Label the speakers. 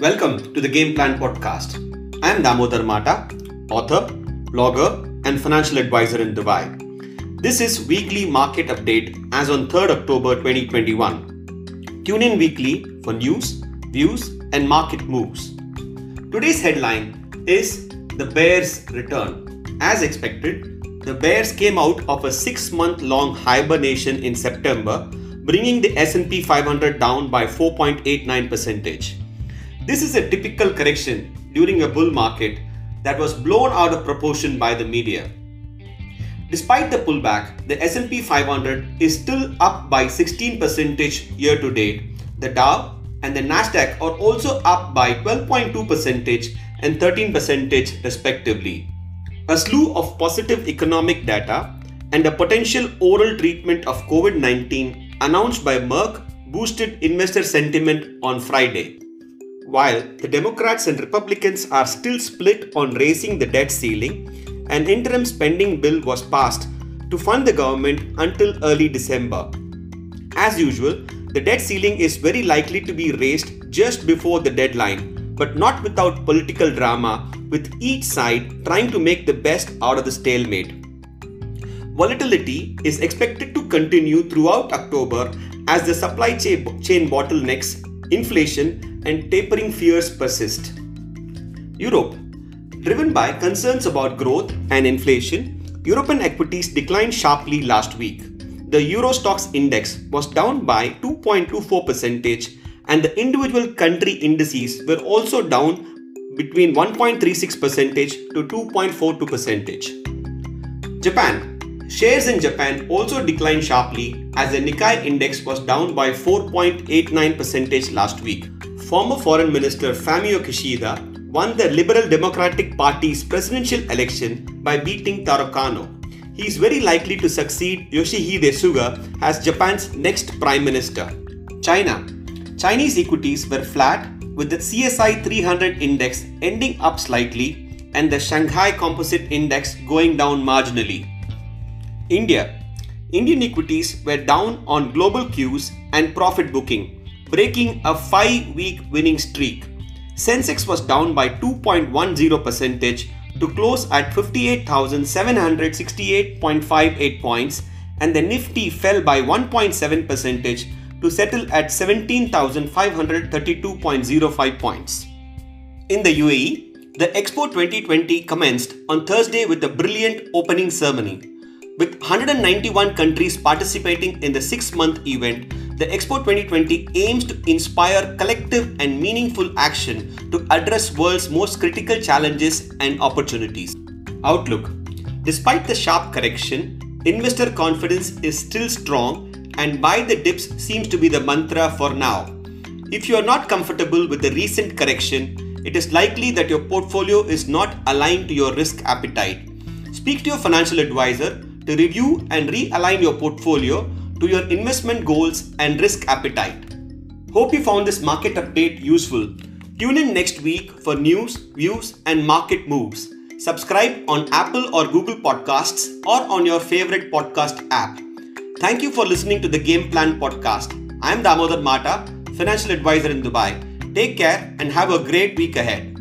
Speaker 1: Welcome to the Game Plan Podcast. I am Damodar Mata, author, blogger, and financial advisor in Dubai. This is weekly market update as on 3rd October 2021. Tune in weekly for news, views, and market moves. Today's headline is The Bears Return. As expected, the Bears came out of a 6-month long hibernation in September, bringing the S&P 500 down by 4.89 percentage. This is a typical correction during a bull market that was blown out of proportion by the media. Despite the pullback, the S&P 500 is still up by 16 percentage year to date. The Dow and the Nasdaq are also up by 12.2 percentage and 13 percentage respectively. A slew of positive economic data and a potential oral treatment of COVID-19 announced by Merck boosted investor sentiment on Friday. While the Democrats and Republicans are still split on raising the debt ceiling, an interim spending bill was passed to fund the government until early December. As usual, the debt ceiling is very likely to be raised just before the deadline, but not without political drama, with each side trying to make the best out of the stalemate. Volatility is expected to continue throughout October as the supply chain bottlenecks, inflation, and tapering fears persist. Europe. Driven by concerns about growth and inflation, European equities declined sharply last week. The Euro Stoxx index was down by 2.24 percentage and the individual country indices were also down between 1.36 percentage to 2.42 percentage. Japan. Shares in Japan also declined sharply as the Nikkei index was down by 4.89 percentage last week former Foreign Minister Fumio Kishida won the Liberal Democratic Party's presidential election by beating Taro Kono. He is very likely to succeed Yoshihide Suga as Japan's next prime minister. China. Chinese equities were flat with the CSI 300 index ending up slightly and the Shanghai Composite Index going down marginally. India. Indian equities were down on global cues and profit booking breaking a 5-week winning streak. Sensex was down by 2.10 percentage to close at 58,768.58 points and the Nifty fell by 1.7 percentage to settle at 17,532.05 points. In the UAE, the Expo 2020 commenced on Thursday with a brilliant opening ceremony. With 191 countries participating in the six month event, the Expo 2020 aims to inspire collective and meaningful action to address world's most critical challenges and opportunities. Outlook Despite the sharp correction, investor confidence is still strong and buy the dips seems to be the mantra for now. If you are not comfortable with the recent correction, it is likely that your portfolio is not aligned to your risk appetite. Speak to your financial advisor to review and realign your portfolio to your investment goals and risk appetite. Hope you found this market update useful. Tune in next week for news, views, and market moves. Subscribe on Apple or Google Podcasts or on your favorite podcast app. Thank you for listening to the Game Plan podcast. I am Damodar Mata, financial advisor in Dubai. Take care and have a great week ahead.